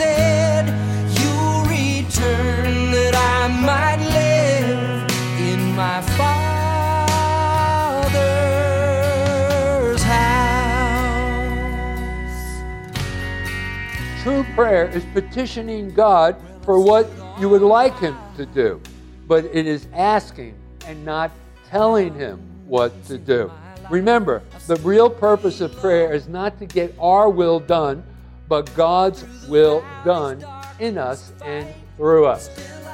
said. You'll return that I might live in my Father's house. True prayer is petitioning God for what you would like Him to do, but it is asking and not telling Him what to do. Remember, the real purpose of prayer is not to get our will done, but God's will done in us and through us.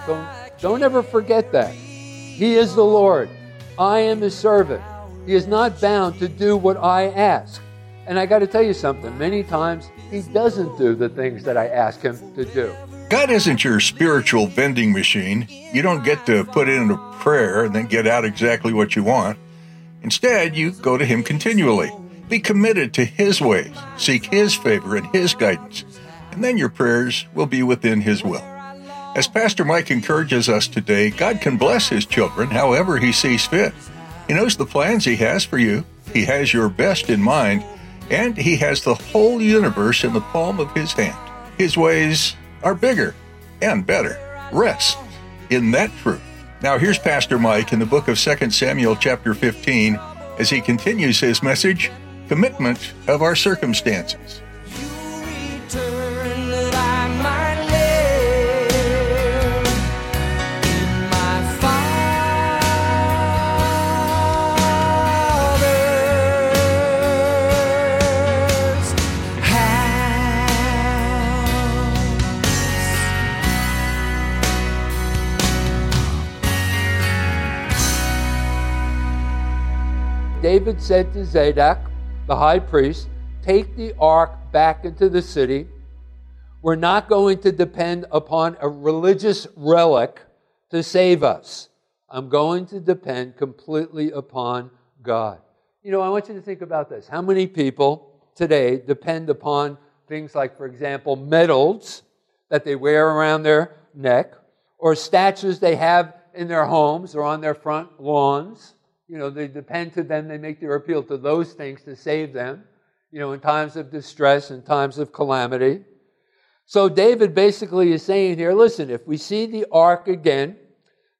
Don't, don't ever forget that. He is the Lord. I am His servant. He is not bound to do what I ask. And I got to tell you something many times, He doesn't do the things that I ask Him to do. God isn't your spiritual vending machine. You don't get to put in a prayer and then get out exactly what you want. Instead, you go to Him continually. Be committed to His ways, seek His favor and His guidance, and then your prayers will be within His will. As Pastor Mike encourages us today, God can bless His children however He sees fit. He knows the plans He has for you, He has your best in mind, and He has the whole universe in the palm of His hand. His ways are bigger and better. Rest in that truth. Now here's Pastor Mike in the book of 2 Samuel chapter 15 as he continues his message, Commitment of Our Circumstances. David said to Zadok, the high priest, Take the ark back into the city. We're not going to depend upon a religious relic to save us. I'm going to depend completely upon God. You know, I want you to think about this. How many people today depend upon things like, for example, medals that they wear around their neck, or statues they have in their homes or on their front lawns? You know, they depend to them, they make their appeal to those things to save them, you know, in times of distress, in times of calamity. So David basically is saying here listen, if we see the ark again,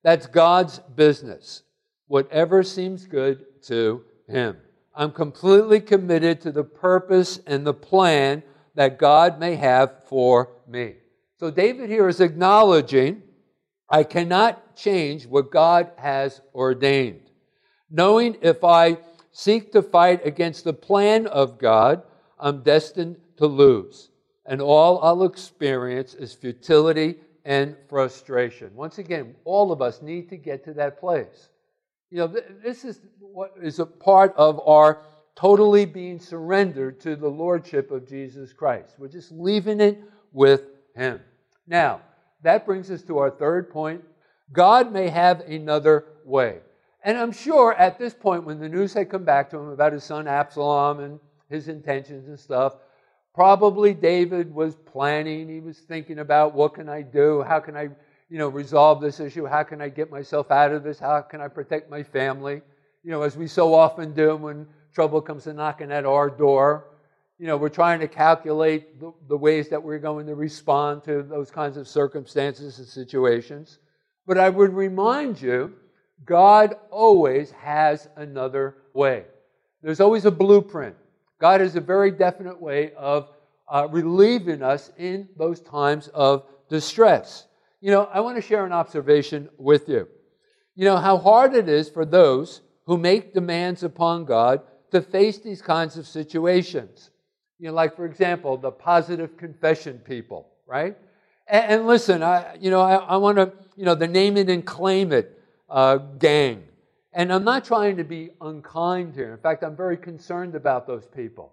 that's God's business. Whatever seems good to him. I'm completely committed to the purpose and the plan that God may have for me. So David here is acknowledging I cannot change what God has ordained knowing if I seek to fight against the plan of God, I'm destined to lose. And all I'll experience is futility and frustration. Once again, all of us need to get to that place. You know, this is what is a part of our totally being surrendered to the Lordship of Jesus Christ. We're just leaving it with Him. Now, that brings us to our third point. God may have another way. And I'm sure at this point, when the news had come back to him about his son Absalom and his intentions and stuff, probably David was planning. He was thinking about what can I do? How can I, you know, resolve this issue? How can I get myself out of this? How can I protect my family? You know, as we so often do when trouble comes knocking at our door. You know, we're trying to calculate the, the ways that we're going to respond to those kinds of circumstances and situations. But I would remind you God always has another way. There's always a blueprint. God has a very definite way of uh, relieving us in those times of distress. You know, I want to share an observation with you. You know, how hard it is for those who make demands upon God to face these kinds of situations. You know, like, for example, the positive confession people, right? And, and listen, I, you know, I, I want to, you know, the name it and claim it uh, gang. And I'm not trying to be unkind here. In fact, I'm very concerned about those people.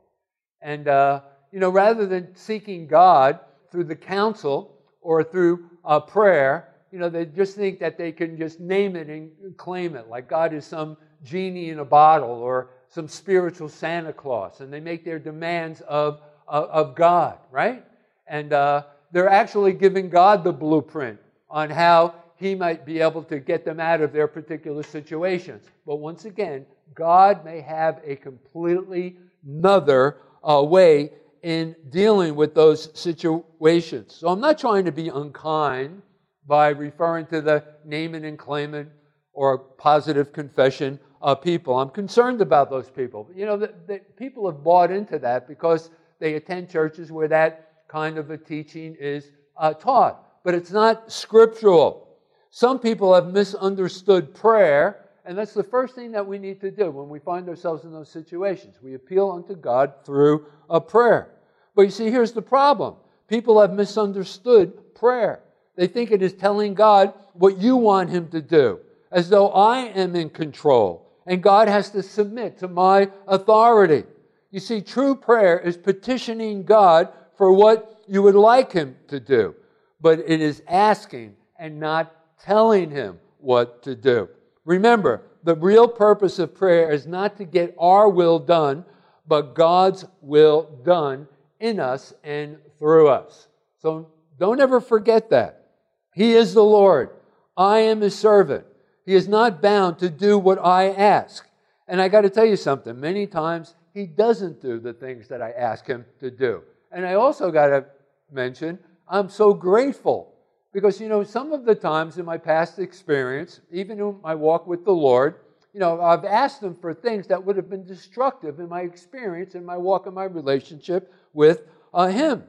And, uh, you know, rather than seeking God through the counsel or through uh, prayer, you know, they just think that they can just name it and claim it, like God is some genie in a bottle or some spiritual Santa Claus, and they make their demands of, of, of God, right? And uh, they're actually giving God the blueprint on how He might be able to get them out of their particular situations. But once again, God may have a completely another uh, way in dealing with those situations. So I'm not trying to be unkind by referring to the name it and claim it or positive confession of people. I'm concerned about those people. You know, the, the people have bought into that because they attend churches where that kind of a teaching is uh, taught, but it's not scriptural. Some people have misunderstood prayer, and that's the first thing that we need to do when we find ourselves in those situations. We appeal unto God through a prayer. But you see, here's the problem people have misunderstood prayer. They think it is telling God what you want Him to do, as though I am in control, and God has to submit to my authority. You see, true prayer is petitioning God for what you would like Him to do, but it is asking and not telling Him what to do. Remember, the real purpose of prayer is not to get our will done, but God's will done in us and through us. So don't ever forget that. He is the Lord. I am his servant. He is not bound to do what I ask. And I got to tell you something, many times he doesn't do the things that I ask him to do. And I also got to mention, I'm so grateful because, you know, some of the times in my past experience, even in my walk with the Lord, you know, I've asked him for things that would have been destructive in my experience, in my walk, in my relationship with uh, Him.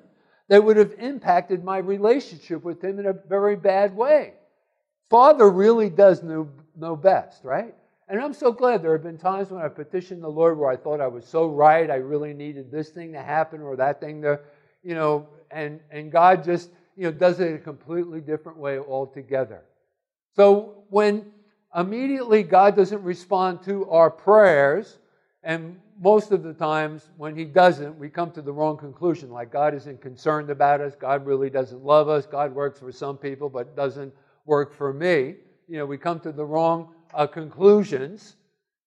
That would have impacted my relationship with Him in a very bad way. Father really does know, know best, right? And I'm so glad there have been times when I petitioned the Lord where I thought I was so right, I really needed this thing to happen or that thing to, you know, and, and God just, you know, does it a completely different way altogether. So when immediately God doesn't respond to our prayers, and most of the times when he doesn't, we come to the wrong conclusion. Like God isn't concerned about us. God really doesn't love us. God works for some people, but doesn't work for me. You know, we come to the wrong uh, conclusions.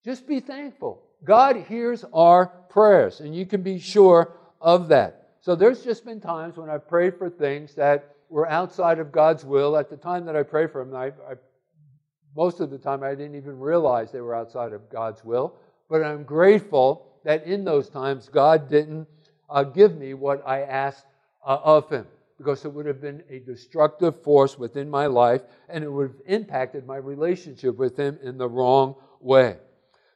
Just be thankful. God hears our prayers, and you can be sure of that. So there's just been times when I've prayed for things that were outside of God's will. At the time that I prayed for them, I, I, most of the time I didn't even realize they were outside of God's will but I'm grateful that in those times God didn't uh, give me what I asked uh, of Him because it would have been a destructive force within my life and it would have impacted my relationship with Him in the wrong way.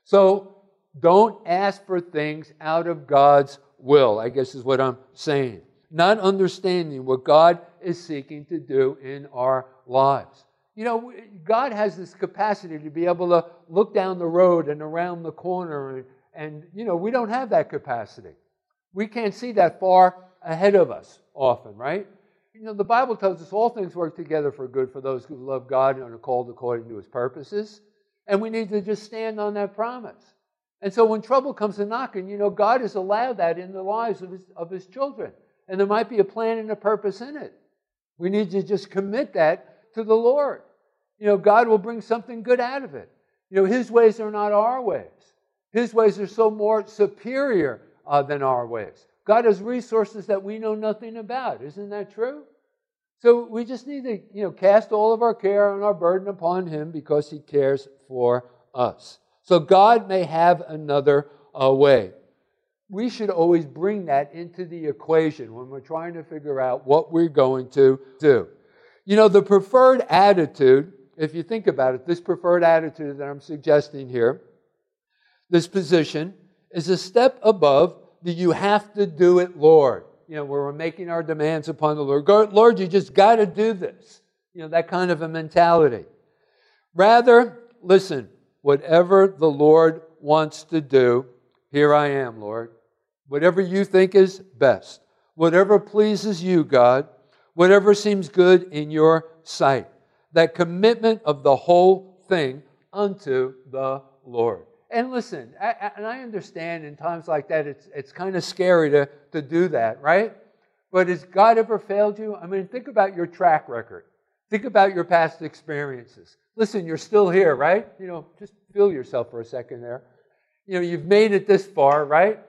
So don't ask for things out of God's will, I guess is what I'm saying. Not understanding what God is seeking to do in our lives. You know, God has this capacity to be able to look down the road and around the corner, and, and you know, we don't have that capacity. We can't see that far ahead of us often, right? You know, the Bible tells us all things work together for good for those who love God and are called according to his purposes. And we need to just stand on that promise. And so when trouble comes a knocking, you know, God has allowed that in the lives of his, of his children. And there might be a plan and a purpose in it. We need to just commit that to the Lord. You know, God will bring something good out of it. You know, His ways are not our ways. His ways are so more superior uh, than our ways. God has resources that we know nothing about. Isn't that true? So we just need to, you know, cast all of our care and our burden upon Him because He cares for us. So God may have another uh, way. We should always bring that into the equation when we're trying to figure out what we're going to do. You know, the preferred attitude, if you think about it, this preferred attitude that I'm suggesting here, this position is a step above the you have to do it, Lord. You know, where we're making our demands upon the Lord. Lord, you just got to do this. You know, that kind of a mentality. Rather, listen, whatever the Lord wants to do, here I am, Lord. Whatever you think is best, whatever pleases you, God, whatever seems good in your sight. That commitment of the whole thing unto the Lord. And listen, I, and I understand in times like that, it's, it's kind of scary to, to do that, right? But has God ever failed you? I mean, think about your track record. Think about your past experiences. Listen, you're still here, right? You know, just feel yourself for a second there. You know, you've made it this far, right?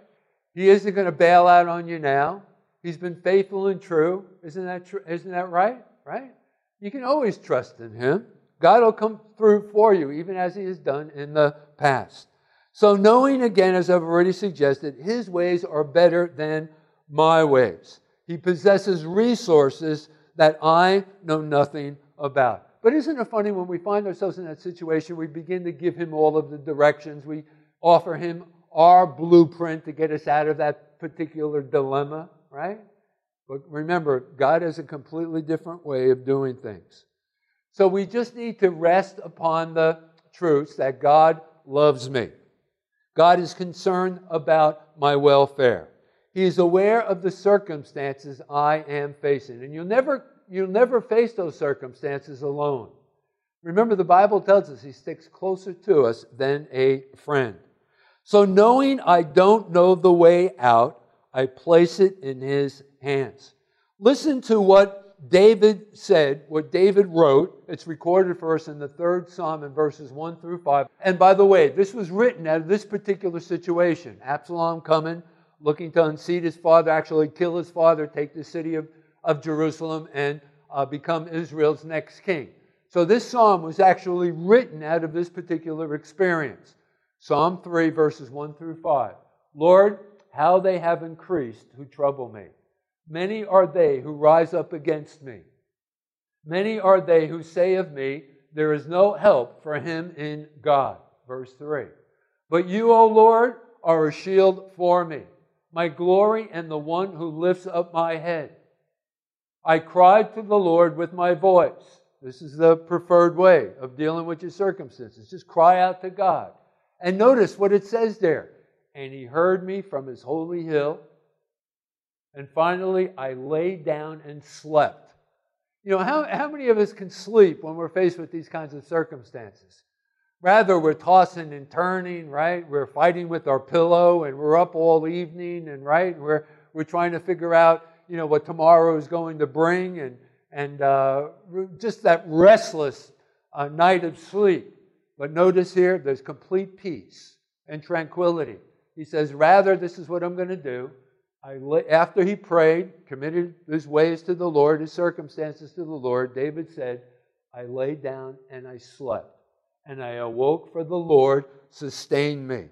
He isn't going to bail out on you now. He's been faithful and true. Isn't that true? Isn't that right? Right? You can always trust in him. God will come through for you, even as he has done in the past. So, knowing again, as I've already suggested, his ways are better than my ways. He possesses resources that I know nothing about. But isn't it funny when we find ourselves in that situation, we begin to give him all of the directions, we offer him our blueprint to get us out of that particular dilemma, right? But remember, God has a completely different way of doing things. So we just need to rest upon the truths that God loves me. God is concerned about my welfare. He is aware of the circumstances I am facing. And you'll never, you'll never face those circumstances alone. Remember, the Bible tells us He sticks closer to us than a friend. So, knowing I don't know the way out, I place it in His hands. Listen to what David said, what David wrote. It's recorded for us in the third Psalm in verses 1 through 5. And by the way, this was written out of this particular situation Absalom coming, looking to unseat his father, actually kill his father, take the city of, of Jerusalem, and uh, become Israel's next king. So this psalm was actually written out of this particular experience. Psalm 3, verses 1 through 5. Lord, how they have increased who trouble me. Many are they who rise up against me. Many are they who say of me, There is no help for him in God. Verse 3. But you, O Lord, are a shield for me, my glory and the one who lifts up my head. I cried to the Lord with my voice. This is the preferred way of dealing with your circumstances. Just cry out to God. And notice what it says there. And he heard me from his holy hill. And finally, I lay down and slept. You know, how, how many of us can sleep when we're faced with these kinds of circumstances? Rather, we're tossing and turning, right? We're fighting with our pillow and we're up all evening, and right? We're, we're trying to figure out, you know, what tomorrow is going to bring and, and uh, just that restless uh, night of sleep. But notice here, there's complete peace and tranquility. He says, rather, this is what I'm going to do. I, after he prayed, committed his ways to the Lord, his circumstances to the Lord, David said, I lay down and I slept. And I awoke for the Lord sustained me.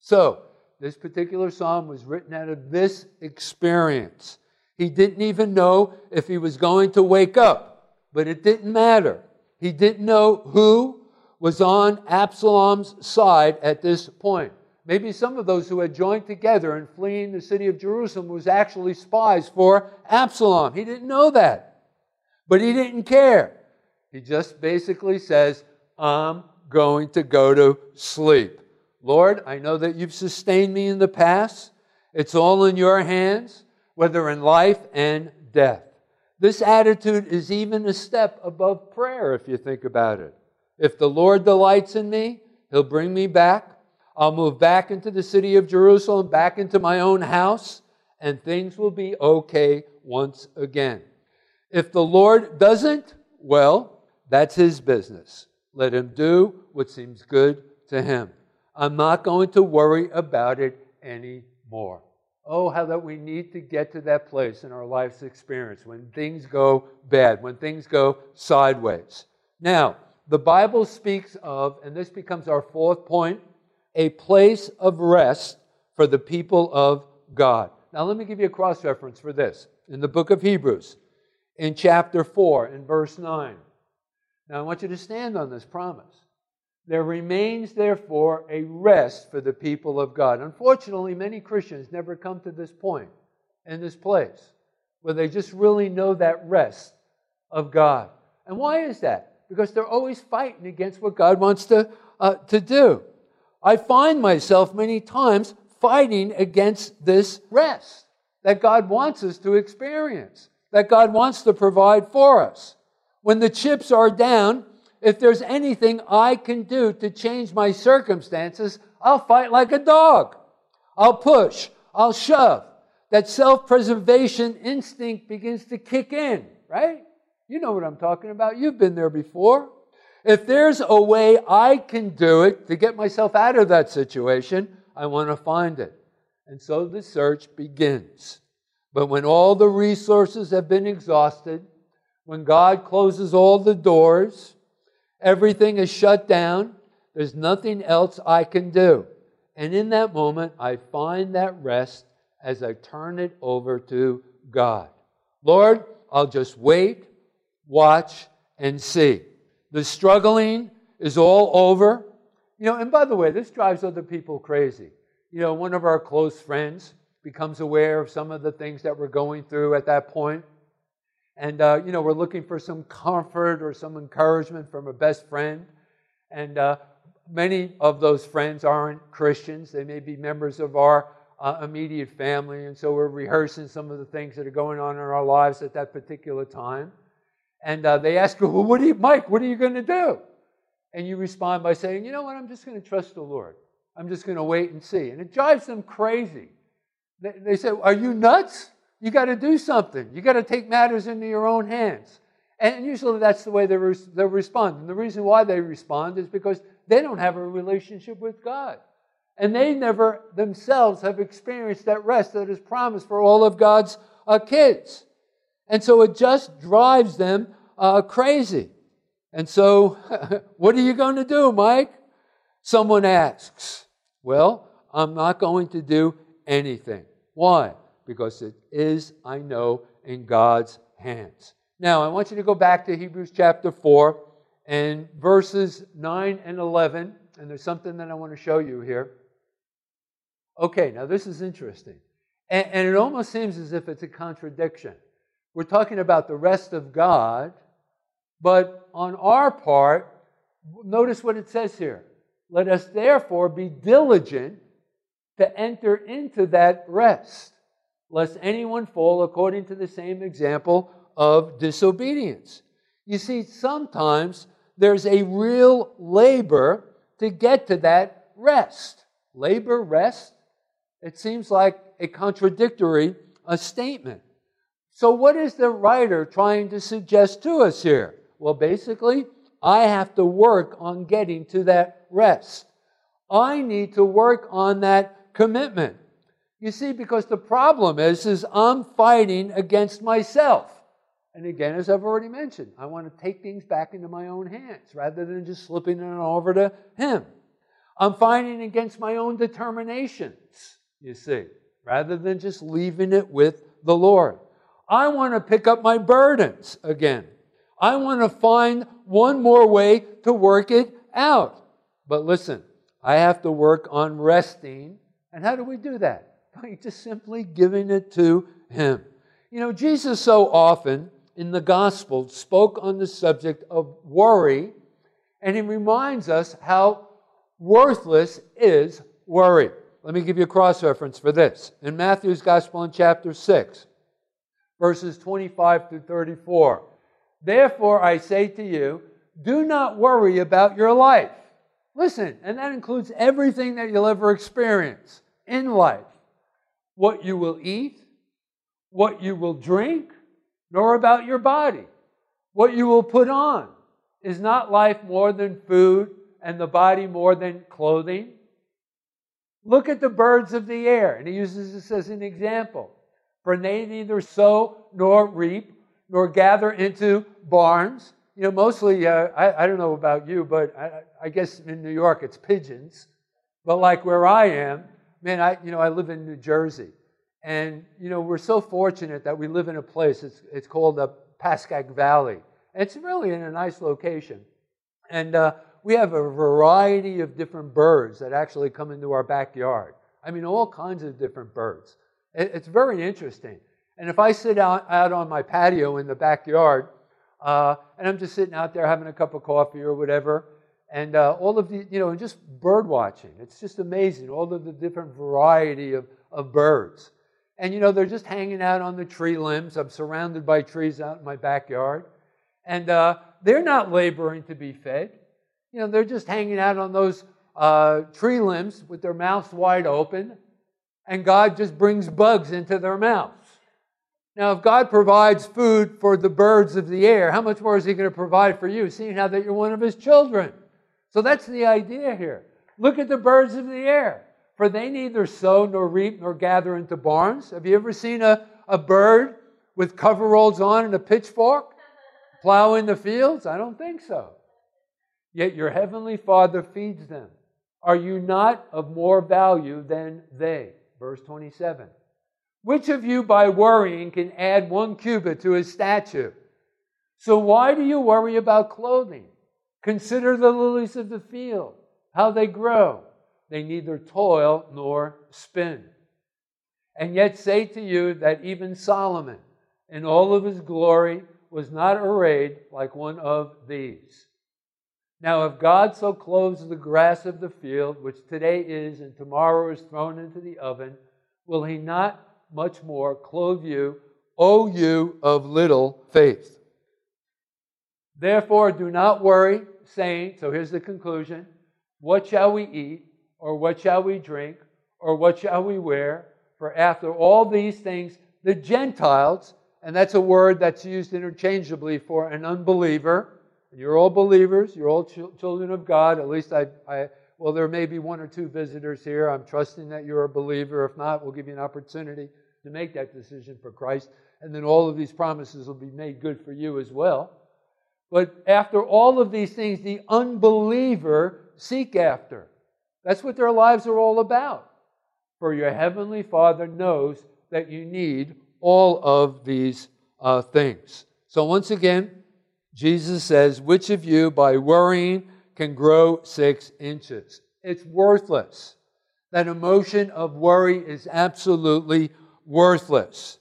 So, this particular psalm was written out of this experience. He didn't even know if he was going to wake up, but it didn't matter. He didn't know who was on Absalom's side at this point. Maybe some of those who had joined together in fleeing the city of Jerusalem was actually spies for Absalom. He didn't know that. But he didn't care. He just basically says, I'm going to go to sleep. Lord, I know that you've sustained me in the past. It's all in your hands, whether in life and death. This attitude is even a step above prayer, if you think about it. If the Lord delights in me, he'll bring me back. I'll move back into the city of Jerusalem, back into my own house, and things will be okay once again. If the Lord doesn't, well, that's his business. Let him do what seems good to him. I'm not going to worry about it anymore. Oh, how that we need to get to that place in our life's experience when things go bad, when things go sideways. Now, the Bible speaks of, and this becomes our fourth point, a place of rest for the people of God. Now, let me give you a cross reference for this. In the book of Hebrews, in chapter 4, in verse 9. Now, I want you to stand on this promise. There remains, therefore, a rest for the people of God. Unfortunately, many Christians never come to this point in this place where they just really know that rest of God. And why is that? Because they're always fighting against what God wants to, uh, to do. I find myself many times fighting against this rest that God wants us to experience, that God wants to provide for us. When the chips are down if there's anything I can do to change my circumstances, I'll fight like a dog. I'll push. I'll shove. That self preservation instinct begins to kick in, right? You know what I'm talking about. You've been there before. If there's a way I can do it to get myself out of that situation, I want to find it. And so the search begins. But when all the resources have been exhausted, when God closes all the doors, everything is shut down, there's nothing else I can do. And in that moment, I find that rest as I turn it over to God. Lord, I'll just wait, watch, and see. The struggling is all over. You know, and by the way, this drives other people crazy. You know, one of our close friends becomes aware of some of the things that we're going through at that point. And, uh, you know, we're looking for some comfort or some encouragement from a best friend. And uh, many of those friends aren't Christians, they may be members of our uh, immediate family. And so we're rehearsing some of the things that are going on in our lives at that particular time. And uh, they ask you, well, what you, Mike, what are you going to do? And you respond by saying, you know what, I'm just going to trust the Lord. I'm just going to wait and see. And it drives them crazy. They, they say, are you nuts? You got to do something. You got to take matters into your own hands. And usually that's the way they, re- they respond. And the reason why they respond is because they don't have a relationship with God. And they never themselves have experienced that rest that is promised for all of God's uh, kids. And so it just drives them uh, crazy. And so, what are you going to do, Mike? Someone asks. Well, I'm not going to do anything. Why? Because it is, I know, in God's hands. Now, I want you to go back to Hebrews chapter 4 and verses 9 and 11. And there's something that I want to show you here. Okay, now this is interesting. And, and it almost seems as if it's a contradiction. We're talking about the rest of God, but on our part, notice what it says here. Let us therefore be diligent to enter into that rest, lest anyone fall according to the same example of disobedience. You see, sometimes there's a real labor to get to that rest. Labor, rest, it seems like a contradictory a statement. So, what is the writer trying to suggest to us here? Well, basically, I have to work on getting to that rest. I need to work on that commitment. You see, because the problem is, is I'm fighting against myself. And again, as I've already mentioned, I want to take things back into my own hands rather than just slipping it over to Him. I'm fighting against my own determinations, you see, rather than just leaving it with the Lord. I want to pick up my burdens again. I want to find one more way to work it out. But listen, I have to work on resting. And how do we do that? By just simply giving it to Him. You know, Jesus so often in the gospel spoke on the subject of worry, and He reminds us how worthless is worry. Let me give you a cross reference for this. In Matthew's Gospel in chapter 6, verses 25 through 34. Therefore, I say to you, do not worry about your life. Listen, and that includes everything that you'll ever experience in life what you will eat, what you will drink, nor about your body, what you will put on. Is not life more than food and the body more than clothing? Look at the birds of the air, and he uses this as an example. For they neither sow nor reap nor gather into barns. You know, mostly, uh, I, I, don't know about you, but I, I, guess in New York it's pigeons. But like where I am, man, I, you know, I live in New Jersey. And, you know, we're so fortunate that we live in a place, it's, it's called the Pascack Valley. It's really in a nice location. And uh, we have a variety of different birds that actually come into our backyard. I mean, all kinds of different birds. It's very interesting. And if I sit out, out on my patio in the backyard, uh, and I'm just sitting out there having a cup of coffee or whatever, and uh, all of the, you know, just bird watching. It's just amazing, all of the different variety of, of birds. And, you know, they're just hanging out on the tree limbs. I'm surrounded by trees out in my backyard. And uh, they're not laboring to be fed. You know, they're just hanging out on those uh, tree limbs with their mouths wide open, and God just brings bugs into their mouths. Now, if God provides food for the birds of the air, how much more is He going to provide for you, seeing how that you're one of His children? So that's the idea here. Look at the birds of the air, for they neither sow nor reap nor gather into barns. Have you ever seen a, a bird with coveralls on and a pitchfork plowing the fields? I don't think so. Yet your heavenly Father feeds them. Are you not of more value than they? Verse 27. Which of you, by worrying, can add one cubit to his stature? So why do you worry about clothing? Consider the lilies of the field, how they grow. They neither toil nor spin. And yet say to you that even Solomon, in all of his glory, was not arrayed like one of these. Now, if God so clothes the grass of the field, which today is and tomorrow is thrown into the oven, will he not much more clothe you, O you of little faith? Therefore, do not worry, saying, so here's the conclusion what shall we eat, or what shall we drink, or what shall we wear? For after all these things, the Gentiles, and that's a word that's used interchangeably for an unbeliever, you're all believers. You're all ch- children of God. At least I, I, well, there may be one or two visitors here. I'm trusting that you're a believer. If not, we'll give you an opportunity to make that decision for Christ. And then all of these promises will be made good for you as well. But after all of these things, the unbeliever seek after. That's what their lives are all about. For your heavenly Father knows that you need all of these uh, things. So, once again, Jesus says, Which of you, by worrying, can grow six inches? It's worthless. That emotion of worry is absolutely worthless.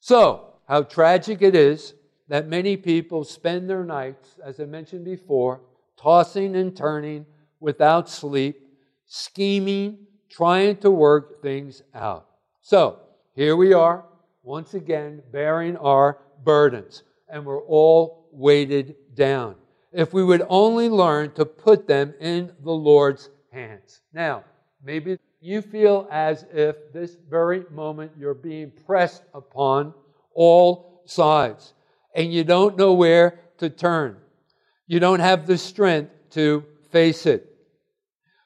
So, how tragic it is that many people spend their nights, as I mentioned before, tossing and turning without sleep, scheming, trying to work things out. So, here we are, once again, bearing our burdens, and we're all weighted down. If we would only learn to put them in the Lord's hands. Now, maybe you feel as if this very moment you're being pressed upon all sides and you don't know where to turn. You don't have the strength to face it.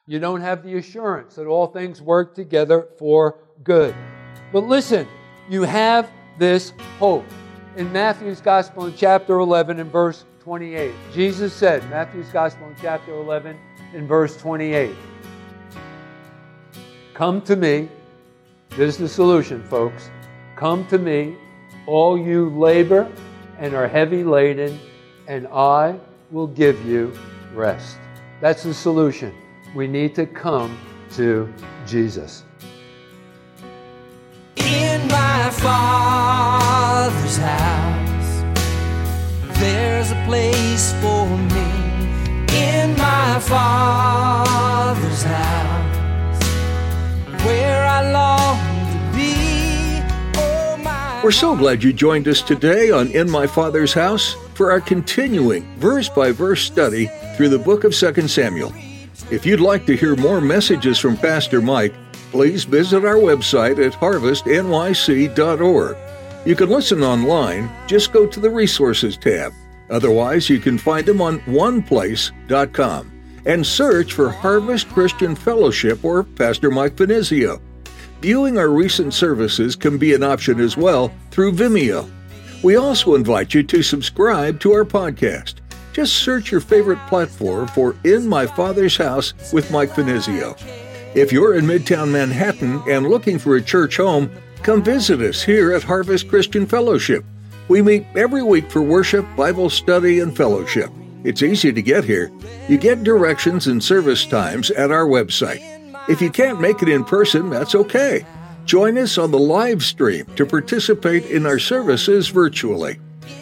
You don't have the assurance that all things work together for good. But listen, you have this hope in Matthew's Gospel in chapter 11 and verse 28. Jesus said, Matthew's Gospel in chapter 11 in verse 28. Come to me. This is the solution, folks. Come to me, all you labor and are heavy laden, and I will give you rest. That's the solution. We need to come to Jesus. In my Father's house, there's a place for me. In my Father's house, where I long We're so glad you joined us today on In My Father's House for our continuing verse by verse study through the book of 2 Samuel. If you'd like to hear more messages from Pastor Mike, please visit our website at harvestnyc.org. You can listen online, just go to the Resources tab. Otherwise, you can find them on oneplace.com and search for Harvest Christian Fellowship or Pastor Mike Finizio. Viewing our recent services can be an option as well through Vimeo. We also invite you to subscribe to our podcast. Just search your favorite platform for In My Father's House with Mike Finizio. If you're in Midtown Manhattan and looking for a church home, come visit us here at Harvest Christian Fellowship. We meet every week for worship, Bible study, and fellowship. It's easy to get here. You get directions and service times at our website. If you can't make it in person, that's okay. Join us on the live stream to participate in our services virtually.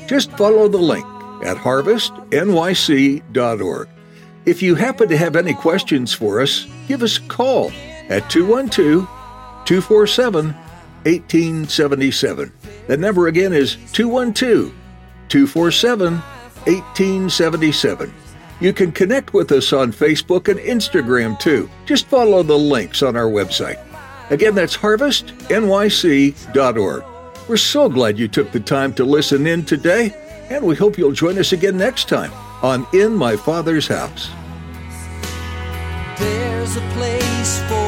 Just follow the link at harvestnyc.org. If you happen to have any questions for us, give us a call at 212 247 1877. That number again is 212 247 1877. You can connect with us on Facebook and Instagram too. Just follow the links on our website. Again, that's harvestnyc.org. We're so glad you took the time to listen in today, and we hope you'll join us again next time on In My Father's House. There's a place for